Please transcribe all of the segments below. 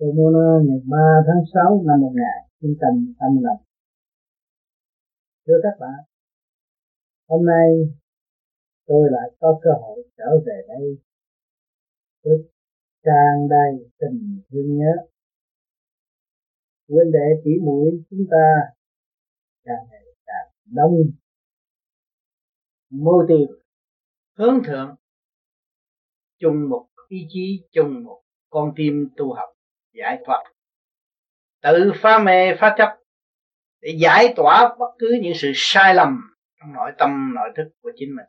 Pomona ngày 3 tháng 6 năm 1985 Thưa các bạn, Hôm nay tôi lại có cơ hội trở về đây với trang đầy tình thương nhớ. Huynh đệ chỉ mũi chúng ta càng ngày càng đông. Mô tiêu hướng thượng, chung một ý chí, chung một con tim tu học giải thoát. Tự phá mê, phá chấp, để giải tỏa bất cứ những sự sai lầm trong nội tâm, nội thức của chính mình.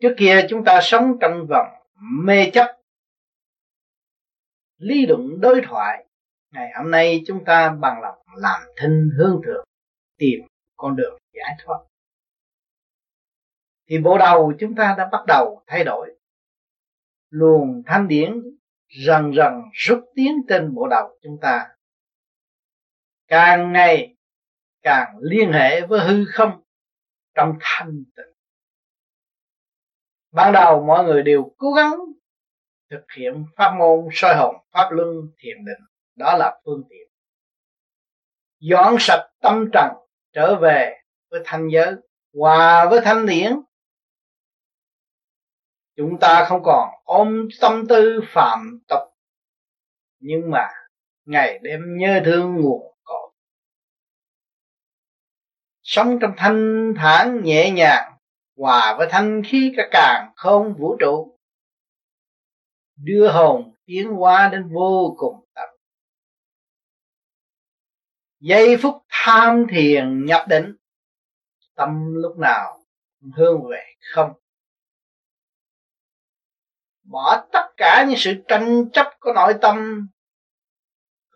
Trước kia chúng ta sống trong vòng mê chấp, lý luận đối thoại. Ngày hôm nay chúng ta bằng lòng làm thinh hương thượng, tìm con đường giải thoát. Thì bộ đầu chúng ta đã bắt đầu thay đổi. Luồng thanh điển dần dần rút tiến trên bộ đầu chúng ta. Càng ngày càng liên hệ với hư không trong thanh tịnh. Ban đầu mọi người đều cố gắng thực hiện pháp môn soi hồn, pháp luân thiền định. Đó là phương tiện. Dọn sạch tâm trần trở về với thanh giới, hòa với thanh điển chúng ta không còn ôm tâm tư phạm tục, nhưng mà ngày đêm nhớ thương nguồn cội. Sống trong thanh thản nhẹ nhàng, hòa với thanh khí cả càng không vũ trụ. Đưa hồn tiến hóa đến vô cùng tận. Giây phút tham thiền nhập định, tâm lúc nào hướng về không bỏ tất cả những sự tranh chấp của nội tâm.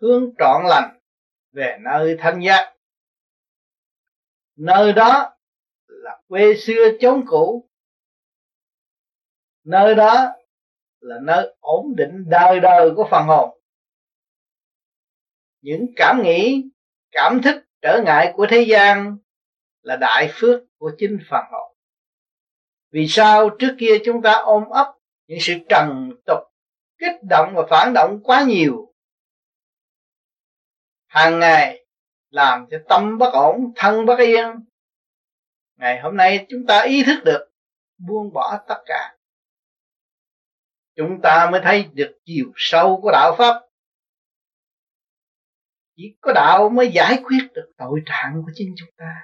Hướng trọn lành về nơi thanh giác nơi đó là quê xưa chốn cũ. Nơi đó là nơi ổn định đời đời của phần hồn. Những cảm nghĩ, cảm thức trở ngại của thế gian là đại phước của chính phần hồn. Vì sao trước kia chúng ta ôm ấp những sự trần tục, kích động và phản động quá nhiều. Hàng ngày làm cho tâm bất ổn, thân bất yên. Ngày hôm nay chúng ta ý thức được, buông bỏ tất cả. Chúng ta mới thấy được chiều sâu của đạo pháp. Chỉ có đạo mới giải quyết được tội trạng của chính chúng ta.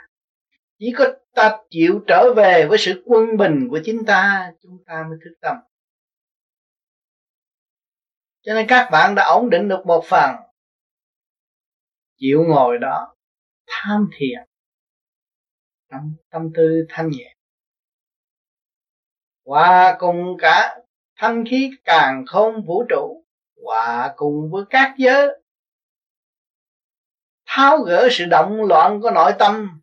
Chỉ có ta chịu trở về với sự quân bình của chính ta, chúng ta mới thức tâm cho nên các bạn đã ổn định được một phần. Chịu ngồi đó, tham thiền. Tâm tâm tư thanh nhẹ. Hòa cùng cả thanh khí càng không vũ trụ, hòa cùng với các giới. Tháo gỡ sự động loạn của nội tâm.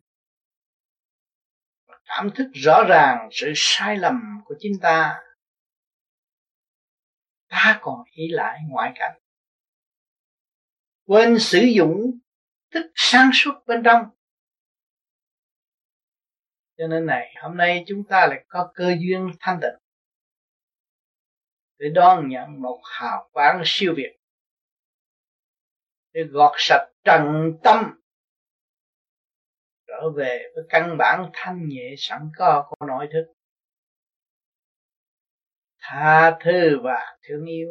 Cảm thức rõ ràng sự sai lầm của chính ta ta còn ý lại ngoại cảnh. Quên sử dụng thức sáng suốt bên trong. Cho nên này, hôm nay chúng ta lại có cơ duyên thanh tịnh để đón nhận một hào quang siêu việt, để gọt sạch trần tâm, trở về với căn bản thanh nhẹ sẵn có của nội thức tha thứ và thương yêu.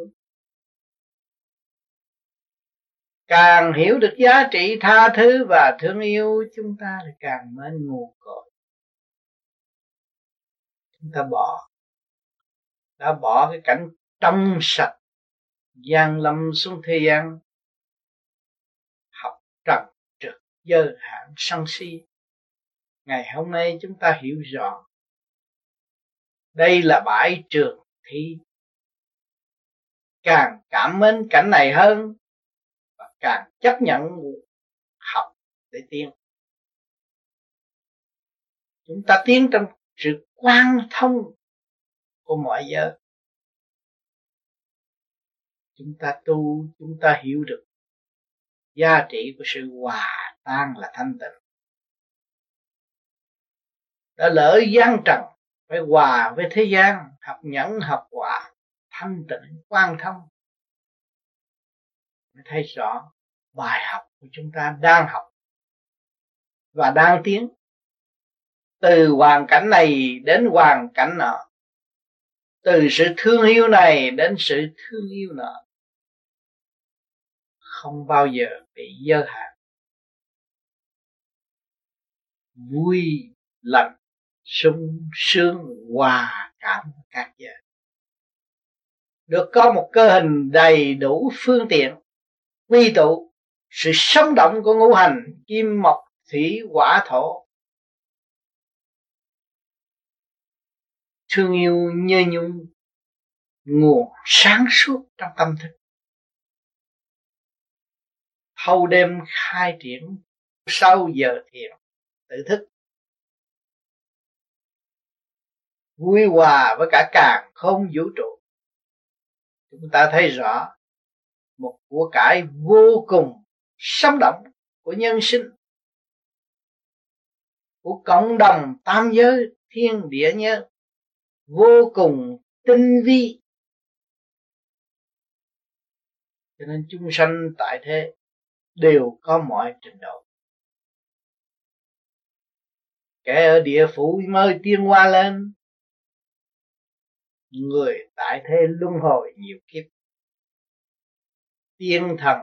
Càng hiểu được giá trị tha thứ và thương yêu, chúng ta thì càng mến nguồn cội. Chúng ta bỏ. Đã bỏ cái cảnh trong sạch, gian lâm xuống thế gian, học trần trực dơ hạn sân si. Ngày hôm nay chúng ta hiểu rõ, đây là bãi trường thi càng cảm mến cảnh này hơn và càng chấp nhận học để tiến. Chúng ta tiến trong sự quan thông của mọi giờ. Chúng ta tu, chúng ta hiểu được giá trị của sự hòa tan là thanh tịnh. Đã lỡ gian trần phải hòa với thế gian, học nhẫn, học quả, thanh tịnh quan thông. Mới thấy rõ bài học của chúng ta đang học và đang tiến. Từ hoàn cảnh này đến hoàn cảnh nọ, từ sự thương yêu này đến sự thương yêu nọ, không bao giờ bị giới hạn. Vui lành sung sướng hòa cảm các giờ được có một cơ hình đầy đủ phương tiện, quy tụ sự sống động của ngũ hành kim mộc thủy hỏa thổ. Thương yêu như nhung nguồn sáng suốt trong tâm thức. Thâu đêm khai triển, sau giờ thiền tự thức. Vui hòa với cả càng không vũ trụ. Chúng ta thấy rõ một của cải vô cùng sống động của nhân sinh, của cộng đồng tam giới, thiên địa nhân vô cùng tinh vi. Cho nên chúng sanh tại thế đều có mọi trình độ. Kẻ ở địa phủ mới tiên hoa lên người tại thế luân hồi nhiều kiếp. Tiên thần,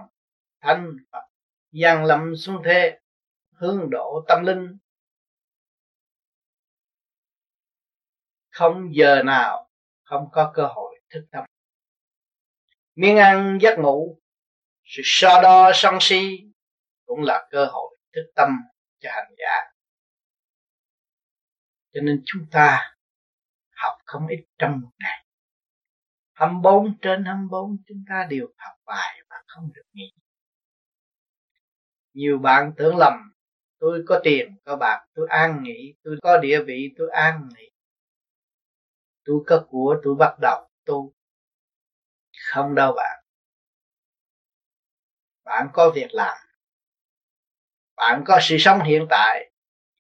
thanh phật, giang lâm xuống thế, hướng độ tâm linh. Không giờ nào không có cơ hội thức tâm. Miếng ăn giấc ngủ, sự so đo sân si cũng là cơ hội thức tâm cho hành giả. Cho nên chúng ta không ít trong một ngày. 24 trên 24 chúng ta đều học bài và không được nghỉ. Nhiều bạn tưởng lầm, tôi có tiền, có bạc, tôi an nghỉ, tôi có địa vị, tôi an nghỉ. Tôi có của, tôi bắt đầu tu không đâu bạn. Bạn có việc làm, bạn có sự sống hiện tại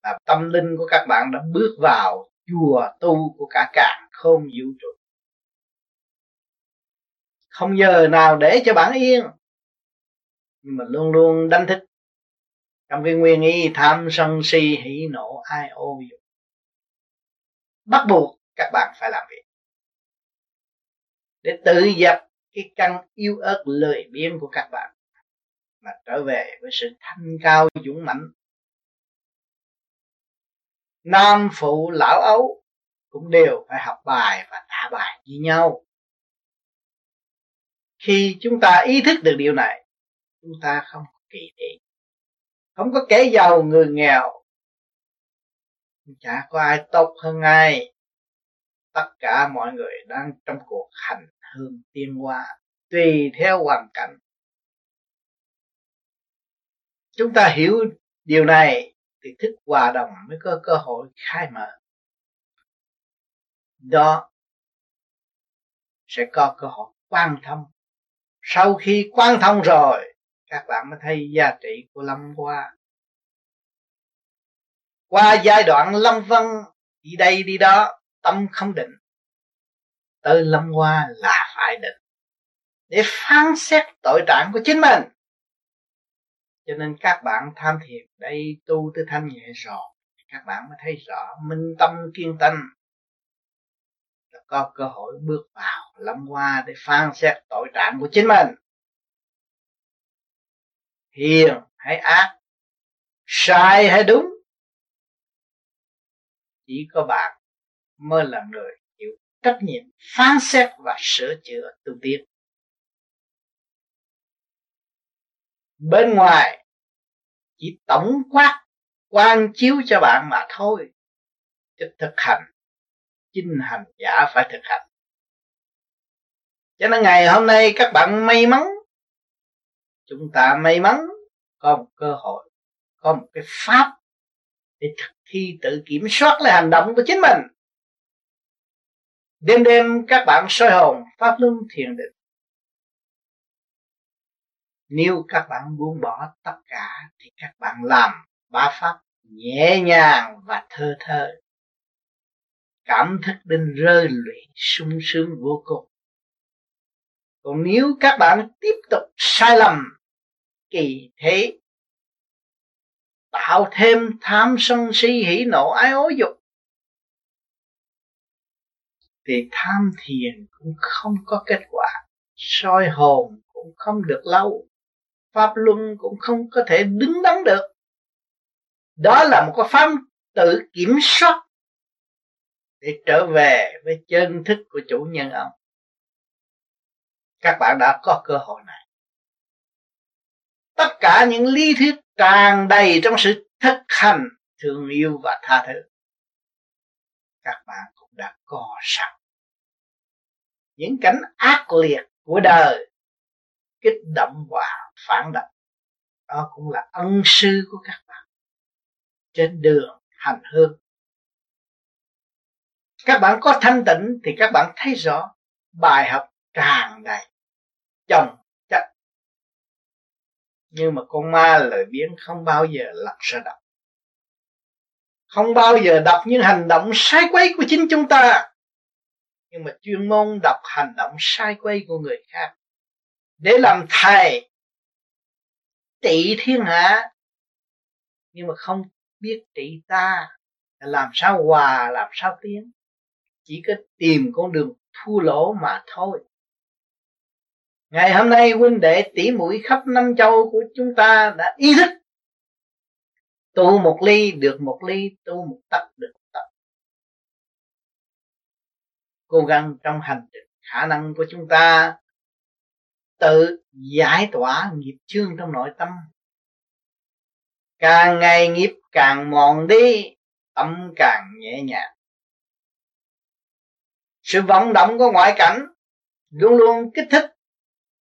là tâm linh của các bạn đã bước vào chùa tu của cả cả không vũ trụ. Không giờ nào để cho bạn yên, nhưng mà luôn luôn đánh thức. Trong cái nguyên ý tham sân si hỉ nộ ai ô dục, bắt buộc các bạn phải làm việc. Để tự dập cái căn yếu ớt lười biếng của các bạn, mà trở về với sự thanh cao dũng mãnh nam phụ lão ấu cũng đều phải học bài và trả bài như nhau. Khi chúng ta ý thức được điều này, chúng ta không kỳ thị, không có kẻ giàu người nghèo. Chả có ai tốt hơn ai. Tất cả mọi người đang trong cuộc hành hương tiên hoa, tùy theo hoàn cảnh. Chúng ta hiểu điều này thì thức hòa đồng mới có cơ hội khai mở. Đó sẽ có cơ hội quan thông. Sau khi quan thông rồi, các bạn mới thấy giá trị của lâm hoa. Qua giai đoạn lâm vân, đi đây đi đó, tâm không định. Tới lâm hoa là phải định để phán xét tội trạng của chính mình cho nên các bạn tham thiền đây tu tới thanh nhẹ rồi các bạn mới thấy rõ minh tâm kiên tâm có cơ hội bước vào lâm qua để phán xét tội trạng của chính mình. Hiền hay ác, sai hay đúng, chỉ có bạn mới là người chịu trách nhiệm phán xét và sửa chữa tu tiến bên ngoài, chỉ tổng quát, quan chiếu cho bạn mà thôi. Chứ thực hành chinh hành giả phải thực hành. Cho nên ngày hôm nay các bạn may mắn. Chúng ta may mắn, có một cơ hội, có một cái pháp để thực thi tự kiểm soát lại hành động của chính mình. Đêm đêm các bạn soi hồn, pháp luân thiền định nếu các bạn buông bỏ tất cả thì các bạn làm ba pháp nhẹ nhàng và thơ thơ. Cảm thức đến rơi lụy sung sướng vô cùng. Còn nếu các bạn tiếp tục sai lầm, kỳ thế, tạo thêm tham sân si hỉ nộ ái ố dục, thì tham thiền cũng không có kết quả, soi hồn cũng không được lâu pháp luân cũng không có thể đứng đắn được. Đó là một cái pháp tự kiểm soát để trở về với chân thức của chủ nhân ông. Các bạn đã có cơ hội này. Tất cả những lý thuyết tràn đầy trong sự thực hành thương yêu và tha thứ, các bạn cũng đã có sẵn. Những cánh ác liệt của đời kích động vào phản động. Đó cũng là ân sư của các bạn. Trên đường hành hương. Các bạn có thanh tịnh thì các bạn thấy rõ bài học tràn đầy chồng chất. Nhưng mà con ma lời biến không bao giờ lặp ra đọc không bao giờ đọc những hành động sai quấy của chính chúng ta. Nhưng mà chuyên môn đọc hành động sai quấy của người khác. Để làm thầy trị thiên hạ. Nhưng mà không biết trị ta làm sao hòa, làm sao tiến. Chỉ có tìm con đường thua lỗ mà thôi. Ngày hôm nay huynh đệ tỷ mũi khắp năm châu của chúng ta đã ý thức. Tu một ly được một ly, tu một tấc được một tấc. Cố gắng trong hành trình, khả năng của chúng ta tự giải tỏa nghiệp chướng trong nội tâm. Càng ngày nghiệp càng mòn đi, tâm càng nhẹ nhàng. Sự vọng động của ngoại cảnh luôn luôn kích thích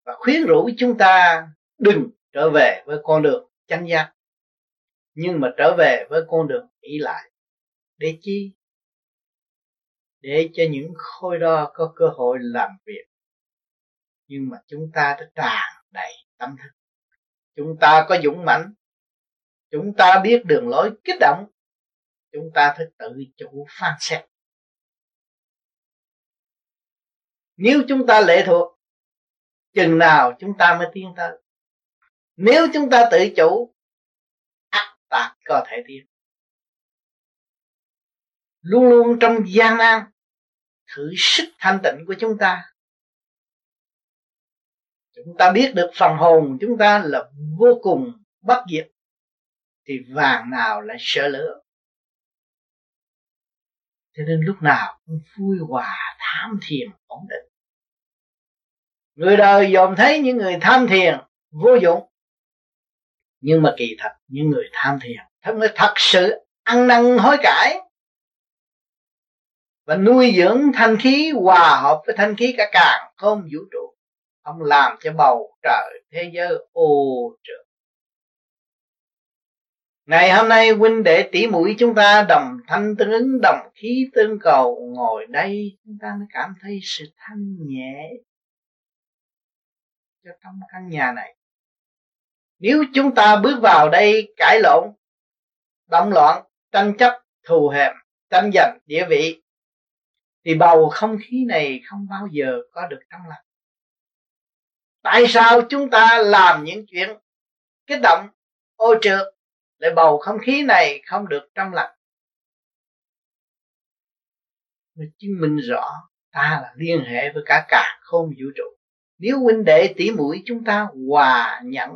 và khuyến rũ chúng ta đừng trở về với con đường chánh giác. Nhưng mà trở về với con đường ý lại, để chi? Để cho những khối đó có cơ hội làm việc nhưng mà chúng ta đã tràn đầy tâm thức. Chúng ta có dũng mãnh. Chúng ta biết đường lối kích động. Chúng ta phải tự chủ phán xét. Nếu chúng ta lệ thuộc, chừng nào chúng ta mới tiến tới? Nếu chúng ta tự chủ ắt ta có thể tiến. Luôn luôn trong gian nan, thử sức thanh tịnh của chúng ta chúng ta biết được phần hồn chúng ta là vô cùng bất diệt, thì vàng nào lại sợ lửa? Cho nên lúc nào cũng vui hòa tham thiền ổn định. Người đời dòm thấy những người tham thiền vô dụng. Nhưng mà kỳ thật, những người tham thiền thật mới thật sự ăn năn hối cải và nuôi dưỡng thanh khí hòa hợp với thanh khí cả càng, không vũ trụ ông làm cho bầu trời thế giới ô trượt. Ngày hôm nay, huynh đệ tỷ mũi chúng ta đồng thanh tương ứng đồng khí tương cầu ngồi đây, chúng ta mới cảm thấy sự thanh nhẹ cho trong căn nhà này. Nếu chúng ta bước vào đây cãi lộn, động loạn, tranh chấp, thù hẹp tranh giành địa vị, thì bầu không khí này không bao giờ có được trong lành tại sao chúng ta làm những chuyện kích động, ô trượt để bầu không khí này không được trong lành? Mới chứng minh rõ ta là liên hệ với cả cả không vũ trụ. Nếu huynh đệ tỉ mũi chúng ta hòa nhẫn,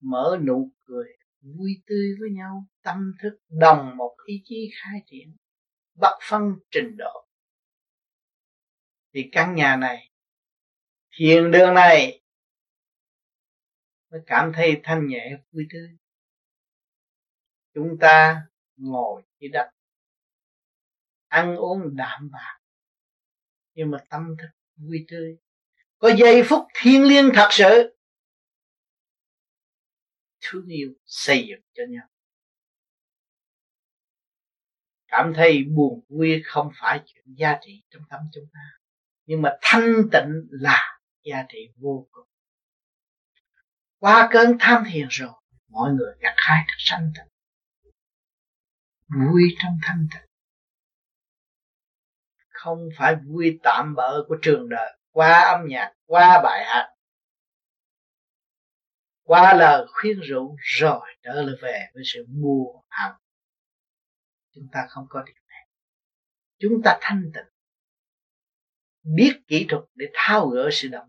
mở nụ cười, vui tươi với nhau, tâm thức đồng một ý chí khai triển, bất phân trình độ, thì căn nhà này thiền đường này, mới cảm thấy thanh nhẹ, vui tươi. Chúng ta ngồi dưới đất, ăn uống đạm bạc, nhưng mà tâm thức vui tươi. Có giây phút thiêng liêng thật sự, thương yêu xây dựng cho nhau. Cảm thấy buồn vui không phải chuyện giá trị trong tâm chúng ta, nhưng mà thanh tịnh là giá trị vô cùng. Qua cơn tham thiền rồi, mọi người gặt hai được sanh tịnh vui trong thanh tịnh. Không phải vui tạm bỡ của trường đời, qua âm nhạc, qua bài hát. Qua lời khuyên rũ rồi trở lại về với sự mua hàng chúng ta không có điều này. Chúng ta thanh tịnh biết kỹ thuật để thao gỡ sự động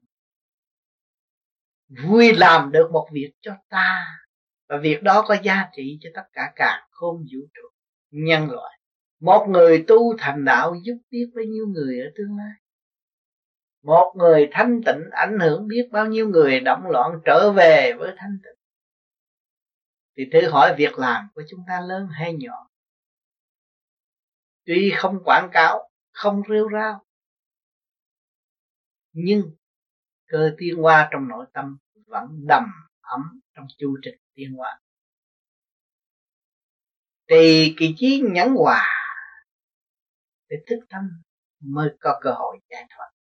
vui làm được một việc cho ta, và việc đó có giá trị cho tất cả cả không vũ trụ. Nhân loại, một người tu thành đạo giúp biết bao nhiêu người ở tương lai. Một người thanh tịnh ảnh hưởng biết bao nhiêu người động loạn trở về với thanh tịnh. Thì thử hỏi việc làm của chúng ta lớn hay nhỏ? Tuy không quảng cáo, không rêu rao nhưng cơ tiên hoa trong nội tâm vẫn đầm ấm trong chu trình tiên hoa. Thì kỳ trí nhẫn hòa để thức tâm mới có cơ hội giải thoát.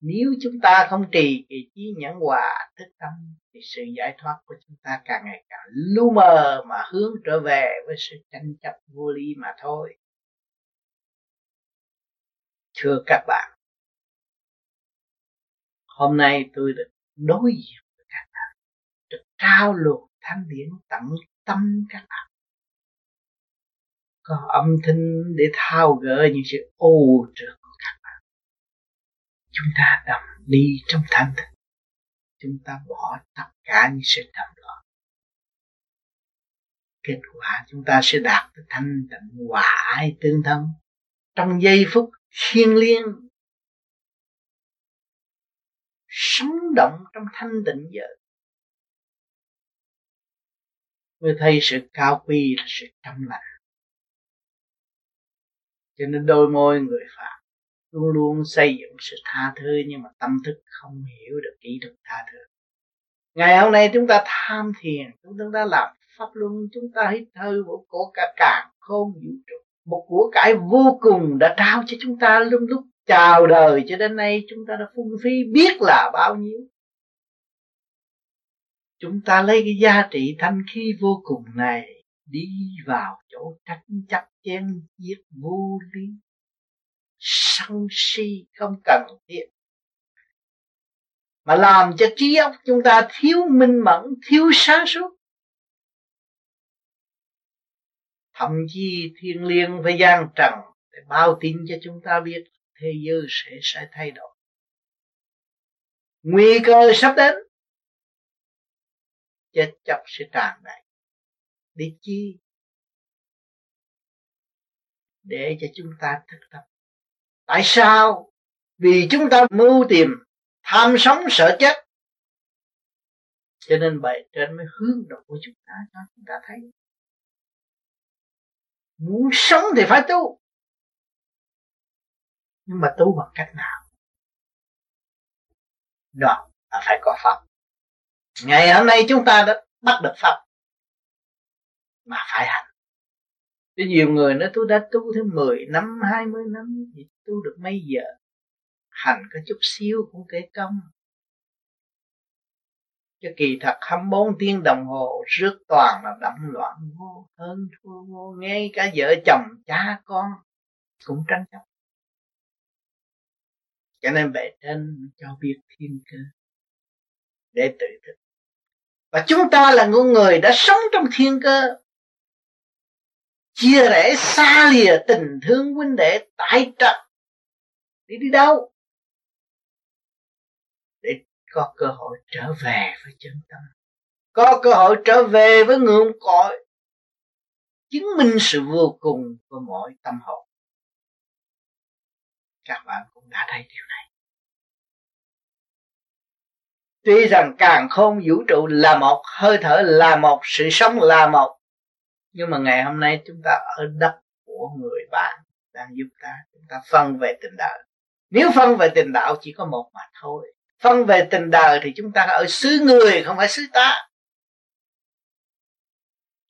Nếu chúng ta không trì kỳ trí nhẫn hòa thức tâm, thì sự giải thoát của chúng ta càng ngày càng lu mờ mà hướng trở về với sự tranh chấp vô lý mà thôi. Thưa các bạn hôm nay tôi được đối diện với các bạn được trao luồng thanh điển tận tâm các bạn. Có âm thanh để thao gỡ những sự ô trượt của các bạn. Chúng ta đầm đi trong thanh tịnh. Chúng ta bỏ tất cả những sự đầm loạn kết quả chúng ta sẽ đạt được thanh tịnh hòa ai tương thân. Trong giây phút thiêng liêng sống động trong thanh tịnh giờ mới thấy sự cao quý là sự trong lành. Cho nên đôi môi người phạm luôn luôn xây dựng sự tha thứ nhưng mà tâm thức không hiểu được kỹ thuật tha thứ. Ngày hôm nay chúng ta tham thiền, chúng ta làm pháp luân, chúng ta hít thơ của cổ cả càng không vũ trụ. Một của cải vô cùng đã trao cho chúng ta luôn lúc chào đời cho đến nay chúng ta đã phung phí biết là bao nhiêu. Chúng ta lấy cái giá trị thanh khí vô cùng này đi vào chỗ tranh chấp chen giết vô lý. Sân si không cần thiết. Mà làm cho trí óc chúng ta thiếu minh mẫn, thiếu sáng suốt. Thậm chí thiên liêng với gian trần để bao tin cho chúng ta biết thế giới sẽ sẽ thay đổi. Nguy cơ sắp đến, chết chóc sẽ tràn đầy. Để chi? Để cho chúng ta thực tập. Tại sao? Vì chúng ta mưu tìm, tham sống sợ chết. Cho nên bề trên mới hướng độ của chúng ta cho chúng ta thấy. Muốn sống thì phải tu nhưng mà tu bằng cách nào đó là phải có pháp ngày hôm nay chúng ta đã bắt được pháp mà phải hành Chứ nhiều người nói tôi đã tu thêm 10 năm, 20 năm thì tu được mấy giờ. Hành có chút xíu cũng kể công. Chứ kỳ thật 24 tiếng đồng hồ rước toàn là đậm loạn vô, hơn thua vô, ngay cả vợ chồng, cha con cũng tranh chấp. Cho nên bề trên cho biết thiên cơ. Để tự thức. Và chúng ta là những người đã sống trong thiên cơ. Chia rẽ, xa lìa tình thương huynh đệ tại trận đi đi đâu? Để có cơ hội trở về với chân tâm. Có cơ hội trở về với ngưỡng cõi. Chứng minh sự vô cùng của mọi tâm hồn. Các bạn cũng đã thấy điều này. Tuy rằng càng không vũ trụ là một, hơi thở là một, sự sống là một, nhưng mà ngày hôm nay chúng ta ở đất của người bạn đang giúp ta, chúng ta phân về tình đạo. Nếu phân về tình đạo chỉ có một mà thôi. Phân về tình đời thì chúng ta ở xứ người, không phải xứ ta.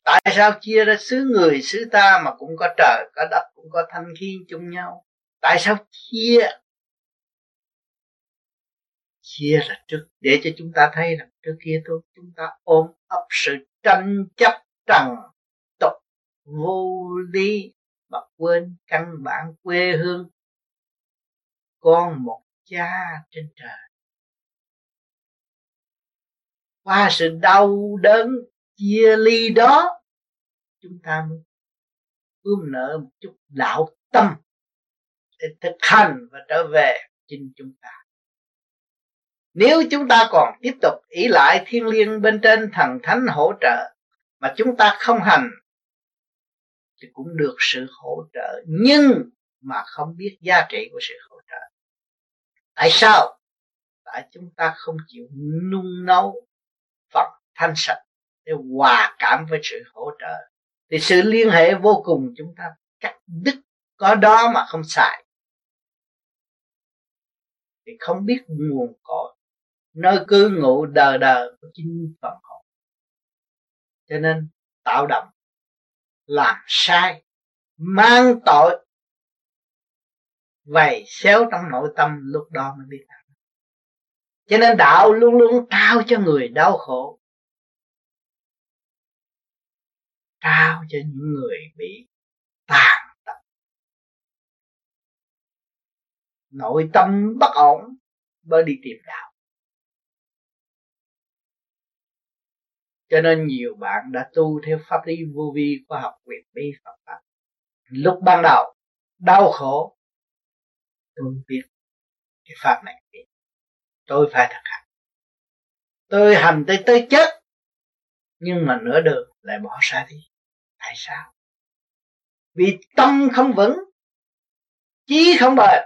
Tại sao chia ra xứ người, xứ ta mà cũng có trời, có đất, cũng có thanh khiên chung nhau? Tại sao chia? Chia là trước. Để cho chúng ta thấy rằng trước kia thôi, chúng ta ôm ấp sự tranh chấp trần tục, vô lý mà quên căn bản quê hương. Con một cha trên trời. Qua sự đau đớn chia ly đó, chúng ta mới ươm nở một chút đạo tâm để thực hành và trở về chính chúng ta nếu chúng ta còn tiếp tục ý lại thiên liêng bên trên thần thánh hỗ trợ mà chúng ta không hành, thì cũng được sự hỗ trợ, nhưng mà không biết giá trị của sự hỗ trợ. Tại sao? Tại chúng ta không chịu nung nấu phật thanh sạch để hòa cảm với sự hỗ trợ. Thì sự liên hệ vô cùng chúng ta cắt đứt, có đó mà không xài. Thì không biết nguồn cội nơi cư ngụ đời đời của chính phần hồn. Cho nên tạo động, làm sai, mang tội, vầy xéo trong nội tâm lúc đó mới biết cho nên đạo luôn luôn trao cho người đau khổ, trao cho những người bị tàn tật. Nội tâm bất ổn mới đi tìm đạo. Cho nên nhiều bạn đã tu theo pháp lý vô vi khoa học quyền bí Phật pháp. Lúc ban đầu, đau khổ, tôi biết cái pháp này tôi phải thực hành. Tôi hành tới tới chết, nhưng mà nửa đường lại bỏ xa đi. Tại sao? Vì tâm không vững, chí không bền.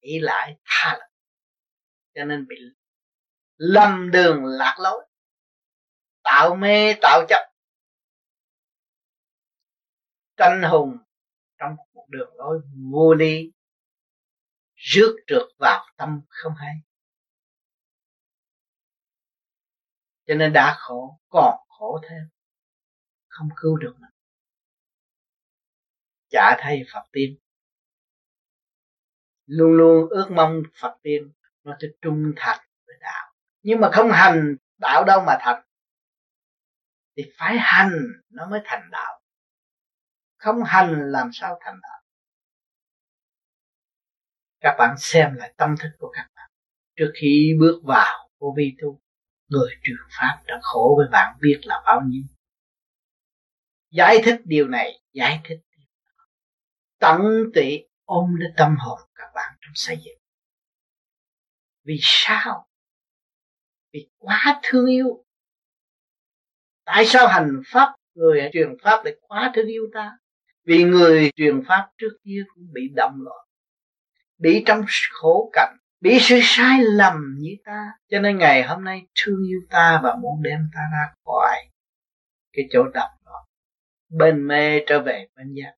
Ý lại tha lực, cho nên bị lầm đường lạc lối, tạo mê, tạo chấp. Tranh hùng trong một đường lối vô lý rước trượt vào tâm không hay. Cho nên đã khổ, còn khổ thêm, không cứu được mình. Chả thay Phật tiên. Luôn luôn ước mong Phật tiên nó sẽ trung thành nhưng mà không hành đạo đâu mà thành. Thì phải hành nó mới thành đạo. Không hành làm sao thành đạo? Các bạn xem lại tâm thức của các bạn. Trước khi bước vào vô vi tu, người truyền pháp đã khổ với bạn biết là bao nhiêu. Giải thích điều này, giải thích điều đó. Tận tụy ôm lấy tâm hồn các bạn trong xây dựng. Vì sao? Vì quá thương yêu. Tại sao hành pháp, người truyền pháp lại quá thương yêu ta? Vì người truyền pháp trước kia cũng bị động loạn, bị trong khổ cảnh, bị sự sai lầm như ta. Cho nên ngày hôm nay thương yêu ta và muốn đem ta ra khỏi cái chỗ đậm đó bên mê trở về bên giác.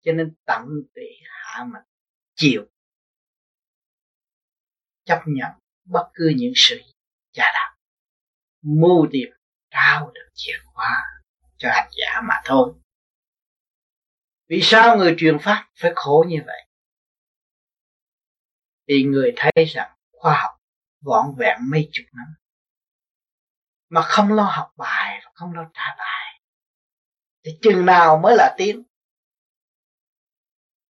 Cho nên tận tụy hạ mình, chịu, chấp nhận bất cứ những sự giả đạo mưu điệp trao được chìa khóa cho hành giả mà thôi. Vì sao người truyền pháp phải khổ như vậy? Thì người thấy rằng khoa học vọn vẹn mấy chục năm, mà không lo học bài và không lo trả bài, thì chừng nào mới là tiến?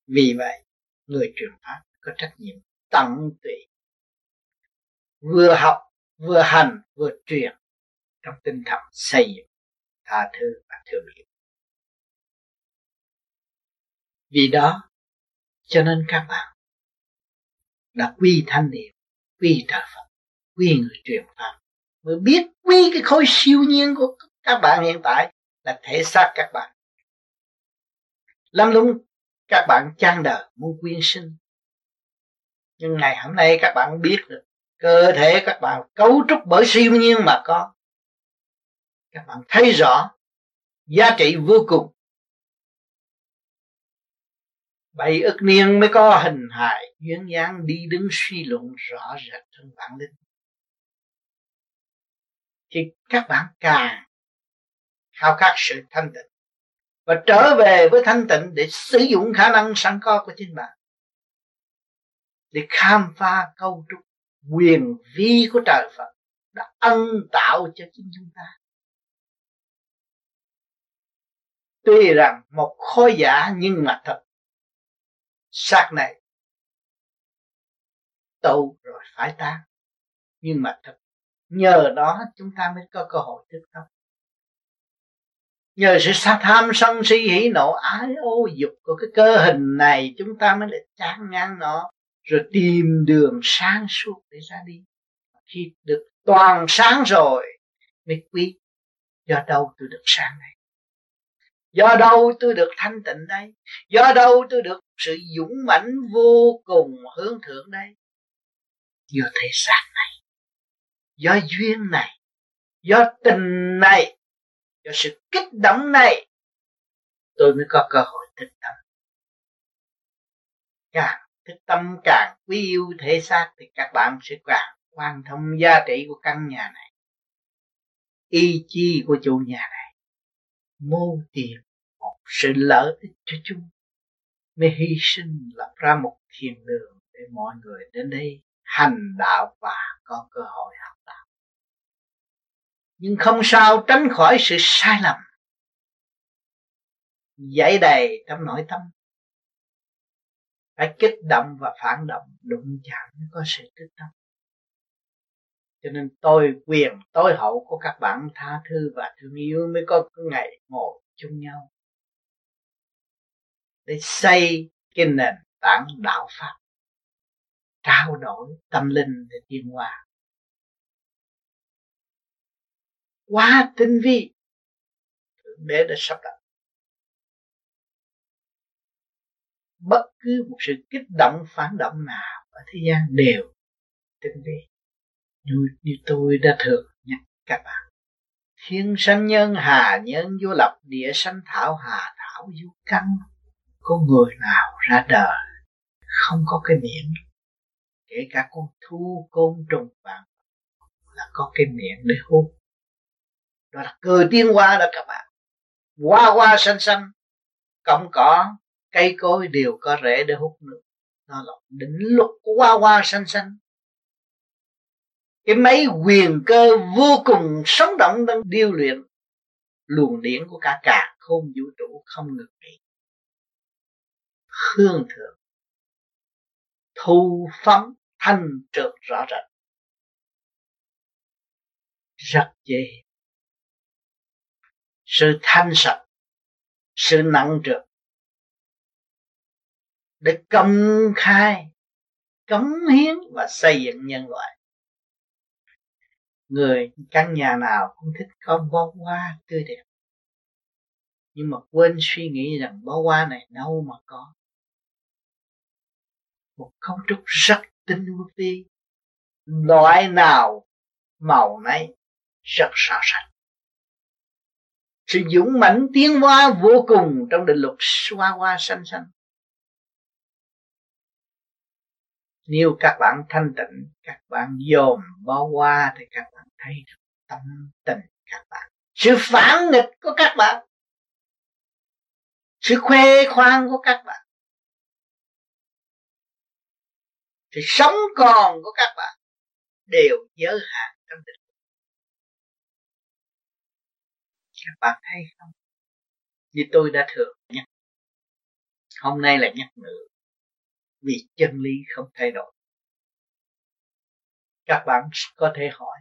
Vì vậy, người truyền pháp có trách nhiệm tận tụy vừa học, vừa hành, vừa truyền trong tinh thần xây dựng tha thứ và thương yêu. Vì đó, cho nên các bạn đã quy thanh niệm, quy trời Phật, quy người truyền pháp, mới biết quy cái khối siêu nhiên của các bạn hiện tại là thể xác các bạn. Lắm lúc các bạn chăn đời, muốn quyên sinh. Nhưng ngày hôm nay các bạn biết được cơ thể các bạn cấu trúc bởi siêu nhiên mà có. Các bạn thấy rõ giá trị vô cùng. Bảy ức niên mới có hình hài, duyên dáng đi đứng suy luận rõ rệt thân bản linh. Thì các bạn càng khao khát sự thanh tịnh và trở về với thanh tịnh để sử dụng khả năng sẵn có của chính bạn. Để khám phá câu trúc quyền vi của trời Phật đã ân tạo cho chính chúng ta. Tuy rằng một khối giả nhưng mà thật. Xác này, tu rồi phải tan nhưng mà thật, nhờ đó chúng ta mới có cơ hội thức tâm. Nhờ sự sát tham sân si hỉ nộ ái ô dục của cái cơ hình này, chúng ta mới được chán ngang nó rồi tìm đường sáng suốt để ra đi. Khi được toàn sáng rồi, mới quý. Do đâu tôi được sáng này? Do đâu tôi được thanh tịnh đây? Do đâu tôi được sự dũng mãnh vô cùng hướng thượng đây? Do thể xác này, do duyên này, do tình này, do sự kích động này, tôi mới có cơ hội thực tâm. Càng thức tâm càng quý yêu thể xác thì các bạn sẽ càng quan thông giá trị của căn nhà này. Ý chí của chủ nhà này. Mô tìm một sự lợi ích cho chúng. Mới hy sinh lập ra một thiền đường để mọi người đến đây hành đạo và có cơ hội học đạo. Nhưng không sao tránh khỏi sự sai lầm. Dãy đầy trong nội tâm phải kích động và phản động, đụng chạm mới có sự kích động. Cho nên tôi, quyền, tối hậu của các bạn tha thứ và thương yêu mới có ngày ngồi chung nhau. Để xây cái nền tảng đạo pháp, trao đổi tâm linh để tiến hóa quá tinh vi để đã sắp đặt bất cứ một sự kích động phản động nào ở thế gian đều tinh vi. Như, như tôi đã thường nhắc các bạn. Thiên sanh nhân hà nhân vô lập địa sanh thảo hà thảo vô căn. Có người nào ra đời không có cái miệng? Kể cả con thu côn trùng vàng là có cái miệng để hút. Đó là cơ tiên hoa đó các bạn. Hoa hoa xanh xanh cọng cỏ cây cối đều có rễ để hút nước. Nó là đỉnh luật của hoa hoa xanh xanh. Cái máy quyền cơ vô cùng sống động đang điêu luyện, luồng điển của cả cả không vũ trụ không ngừng nghỉ. Hương thượng, thu phóng thanh trượt rõ rệt. Rất dễ. Sự thanh sạch, sự nặng trượt để công khai, cống hiến và xây dựng nhân loại. Người căn nhà nào cũng thích có bó hoa tươi đẹp. Nhưng mà quên suy nghĩ rằng bó hoa này đâu mà có. Một cấu trúc rất tinh vi. Loại nào màu này rất rõ ràng sự dũng mãnh tiến hóa vô cùng trong định luật hoa hoa xanh xanh. Nếu các bạn thanh tịnh, các bạn dồn bó qua thì các bạn thấy được tâm tình các bạn. Sự phản nghịch của các bạn. Sự khoe khoang của các bạn. Sự sống còn của các bạn đều giới hạn trong định các bạn thấy không? Như tôi đã thường nhắc hôm nay là nhắc nữa vì chân lý không thay đổi. Các bạn có thể hỏi,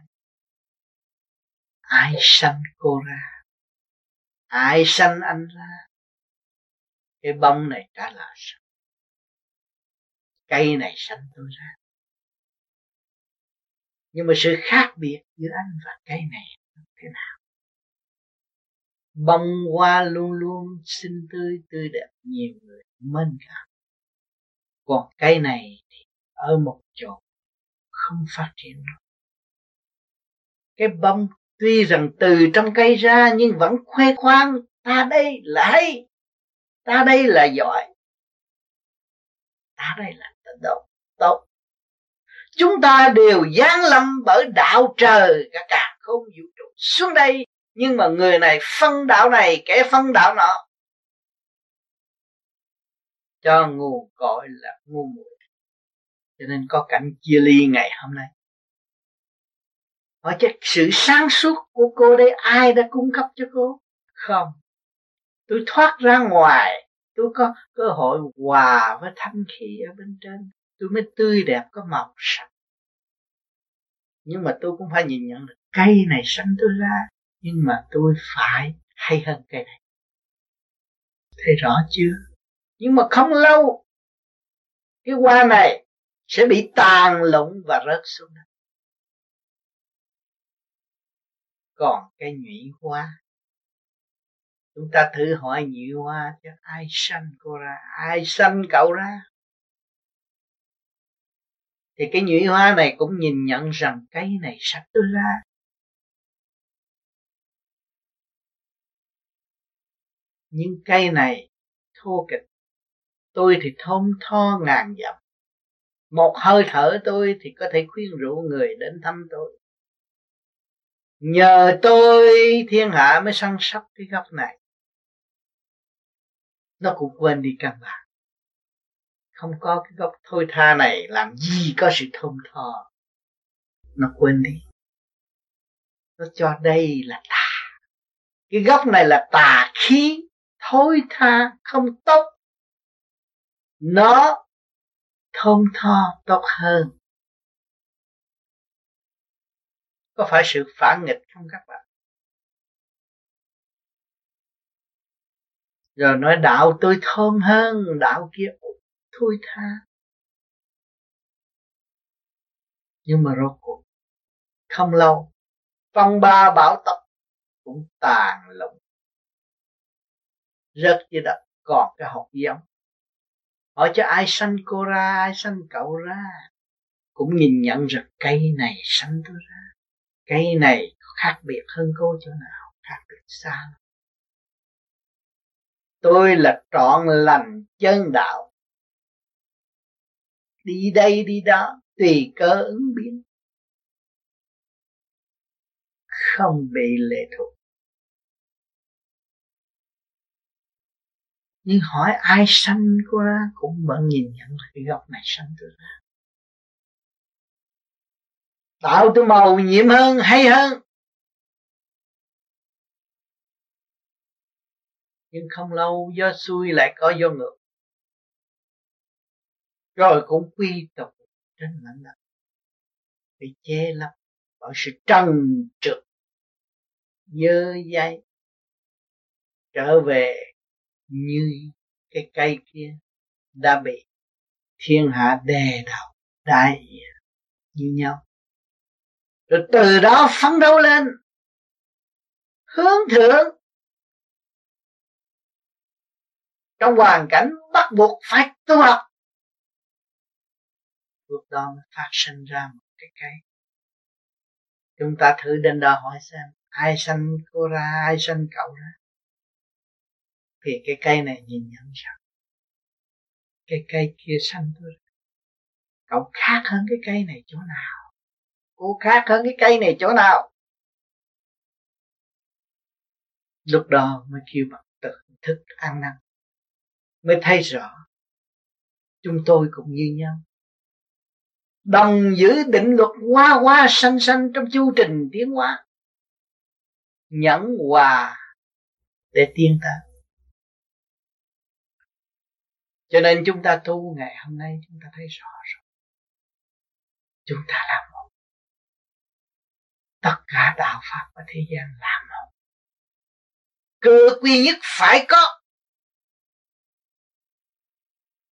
ai sanh cô ra? Ai sanh anh ra? Cái bông này trả lời sao cây này sanh tôi ra. Nhưng mà sự khác biệt giữa anh và cây này thế nào? Bông hoa luôn luôn xinh tươi tươi đẹp, nhiều người mến cảm còn cây này thì ở một chỗ không phát triển được. Cái bông tuy rằng từ trong cây ra nhưng vẫn khoe khoang, ta đây là hay, ta đây là giỏi, ta đây là tốt tốt. Chúng ta đều giáng lâm bởi đạo trời, cả cả không vũ trụ xuống đây. Nhưng mà người này phân đạo này, kẻ phân đạo nọ cho nguồn cội là ngu muội. Cho nên có cảnh chia ly ngày hôm nay. Hỏi chắc sự sáng suốt của cô đây ai đã cung cấp cho cô? Không. Tôi thoát ra ngoài. Tôi có cơ hội hòa với thanh khí ở bên trên. Tôi mới tươi đẹp, có màu sắc. Nhưng mà tôi cũng phải nhìn nhận được cây này sanh tôi ra, nhưng mà tôi phải hay hơn cây này. Thấy rõ chưa? Nhưng mà không lâu, cái hoa này sẽ bị tàn lụng và rớt xuống đất. Còn cái nhụy hoa, chúng ta thử hỏi nhụy hoa cho ai sanh cô ra, ai sanh cậu ra? Thì cái nhụy hoa này cũng nhìn nhận rằng cây này sắp tôi ra. Nhưng cây này thô kịch tôi thì thơm tho ngàn dặm. Một hơi thở tôi thì có thể khuyên rũ người đến thăm tôi. Nhờ tôi thiên hạ mới săn sóc cái góc này. Nó cũng quên đi căn bản. Không có cái góc thôi tha này làm gì có sự thông thò nó quên đi. Nó cho đây là tà. Cái góc này là tà khí thôi tha, không tốt nó thông tho tốt hơn. Có phải sự phản nghịch không các bạn? Rồi nói, đạo tôi thơm hơn, đạo kia thôi tha. Nhưng mà rốt cuộc, không lâu, phong ba bảo tộc cũng tàn lụng rất như đã còn cái học giống hỏi cho ai sanh cô ra, ai sanh cậu ra. Cũng nhìn nhận rằng cây này sanh tôi ra. Cây này khác biệt hơn cô chỗ nào, khác biệt xa. Tôi là trọn lành chân đạo. Đi đây đi đó, tùy cơ ứng biến. Không bị lệ thuộc. Nhưng hỏi ai sanh cô ra, cũng vẫn nhìn nhận là cái gốc này sanh tôi ra. Tạo tôi màu nhiệm hơn, hay hơn? Nhưng không lâu, do xuôi lại có do ngược. Rồi cũng quy tục trên mảnh đất. Bị che lấp bởi sự trần trượt, dơ dây. Trở về như cái cây kia đã bị thiên hạ đè đầu đại như nhau. Rồi từ đó phấn đấu lên, hướng thượng. Trong hoàn cảnh bắt buộc phải tu học. Lúc đó mới phát sinh ra một cái cây. Chúng ta thử đến đó hỏi xem, ai sanh cô ra, ai sanh cậu ra? Vì cái cây này nhìn nhận rằng cái cây kia xanh tôi cậu khác hơn cái cây này chỗ nào? Cô khác hơn cái cây này chỗ nào? Lúc đó mới kêu bằng tự thức ăn năn, mới thấy rõ chúng tôi cũng như nhau. Đồng giữ định luật hoa hoa xanh xanh trong chu trình tiến hóa, nhẫn hòa để tiến tới cho nên chúng ta tu ngày hôm nay chúng ta thấy rõ rồi. Chúng ta là một. Tất cả đạo pháp và thế gian là một. Cơ quy nhất phải có.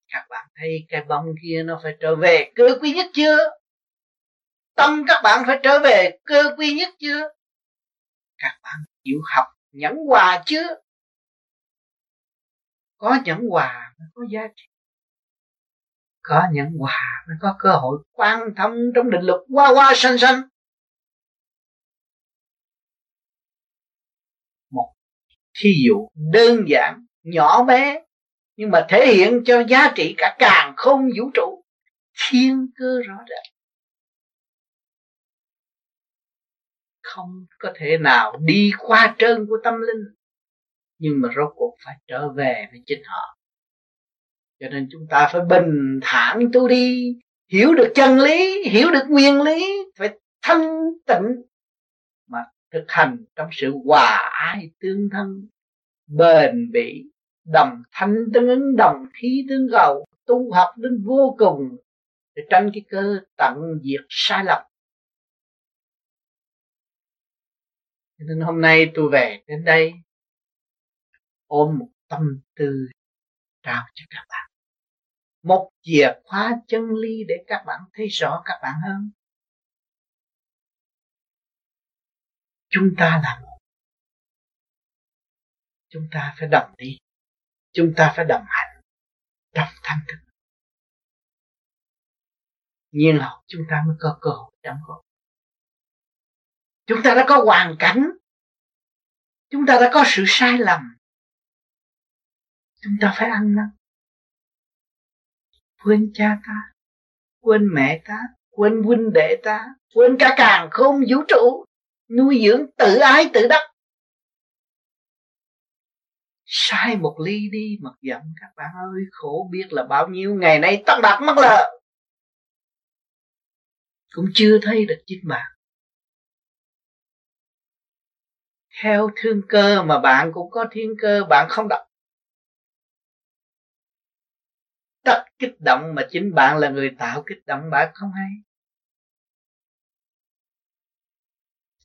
Các bạn thấy cái bóng kia nó phải trở về cơ quy nhất chưa? Tâm các bạn phải trở về cơ quy nhất chưa? Các bạn chịu học nhẫn hòa chưa? Có nhẫn hòa mới có giá trị. Có nhẫn hòa mới có cơ hội quan thông trong định luật qua qua sanh sanh một thí dụ đơn giản nhỏ bé nhưng mà thể hiện cho giá trị cả càng không vũ trụ. Thiên cơ rõ ràng, không có thể nào đi qua trơn của tâm linh nhưng mà rốt cuộc phải trở về với chính họ. Cho nên chúng ta phải bình thản tu đi, hiểu được chân lý, hiểu được nguyên lý, phải thanh tịnh mà thực hành trong sự hòa ái tương thân, bền bỉ, đồng thanh tương ứng, đồng khí tương cầu, tu học đến vô cùng để tránh cái cơ tận diệt sai lầm. Nên hôm nay tôi về đến đây ôm một tâm tư trao cho các bạn. Một chìa khóa chân lý để các bạn thấy rõ các bạn hơn. Chúng ta là một. Chúng ta phải đồng đi chúng ta phải đồng hành trong thanh thức nhiên học chúng ta mới có cơ hội đóng góp. Chúng ta đã có hoàn cảnh. Chúng ta đã có sự sai lầm chúng ta phải ăn năn quên cha ta, quên mẹ ta, quên huynh đệ ta, quên cả càng không vũ trụ. Nuôi dưỡng tự ái tự đắc. Sai một ly đi, mặc giận các bạn ơi, khổ biết là bao nhiêu ngày nay tắt đặt mất lợ. Cũng chưa thấy được chính bạn. Theo thương cơ mà bạn cũng có thiên cơ, bạn không đọc tất kích động mà chính bạn là người tạo kích động, bạn không hay.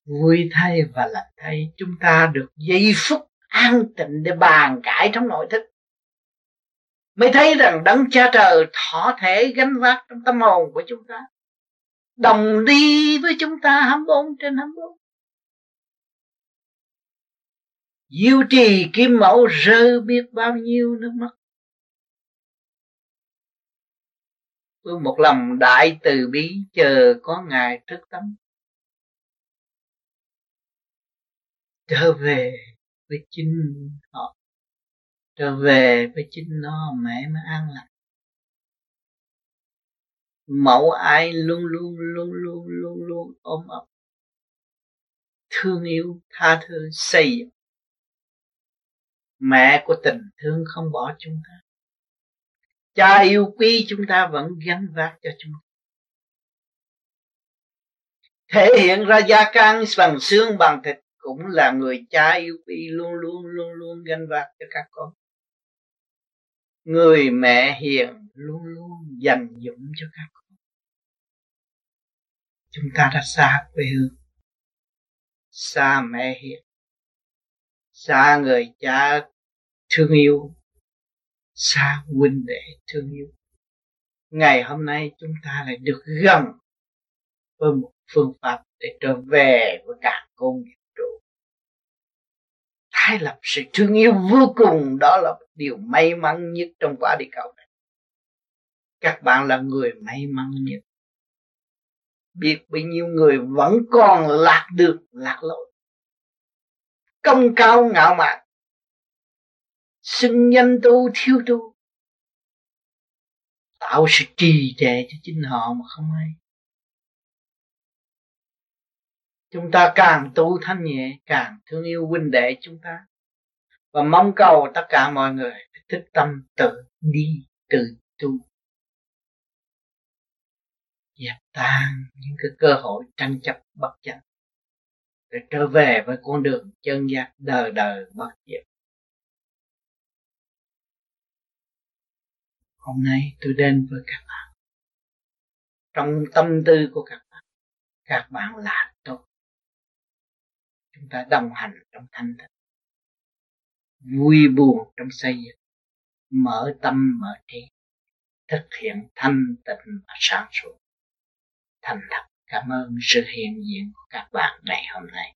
Vui thay và lạnh thay, chúng ta được giây phút an tịnh để bàn cãi trong nội thức. Mới thấy rằng đấng cha trời thọ thể gánh vác trong tâm hồn của chúng ta. Đồng đi với chúng ta 24 trên 24 Diêu trì kim mẫu rơi biết bao nhiêu nước mắt. Với một lòng đại từ bi chờ có ngài trước tấm, trở về với chính họ. Trở về với chính nó mẹ mới an lành. Mẫu ai luôn luôn luôn luôn luôn luôn ôm ấp. Thương yêu tha thứ xây dựng. Mẹ của tình thương không bỏ chúng ta cha yêu quý chúng ta vẫn gánh vác cho chúng ta. Thể hiện ra gia can bằng xương bằng thịt cũng là người cha yêu quý luôn luôn luôn luôn gánh vác cho các con. Người mẹ hiền luôn luôn dành dụm cho các con. Chúng ta đã xa quê hương, xa mẹ hiền, xa người cha thương yêu xa huynh đệ thương yêu. Ngày hôm nay chúng ta lại được gần với một phương pháp để trở về với cả con nghiệp trụ. Tái lập sự thương yêu vô cùng, đó là điều may mắn nhất trong quả địa cầu này. Các bạn là người may mắn nhất. Biết bao nhiêu người vẫn còn lạc được, lạc lối. Công cao ngạo mạn xưng danh tu thiếu tu. Tạo sự trì trệ cho chính họ mà không hay chúng ta càng tu thanh nhẹ, càng thương yêu huynh đệ chúng ta. Và mong cầu tất cả mọi người thức tâm tự đi, tự tu. Dẹp tan những cái cơ hội tranh chấp bất chánh. Để trở về với con đường chân giác đời đời bất diệt. Hôm nay tôi đến với các bạn. Trong tâm tư của các bạn các bạn là tốt. Chúng ta đồng hành trong thanh tịnh. Vui buồn trong xây dựng. Mở tâm, mở trí. Thực hiện thanh tịnh và sáng suốt. Thành thật, cảm ơn sự hiện diện của các bạn ngày hôm nay.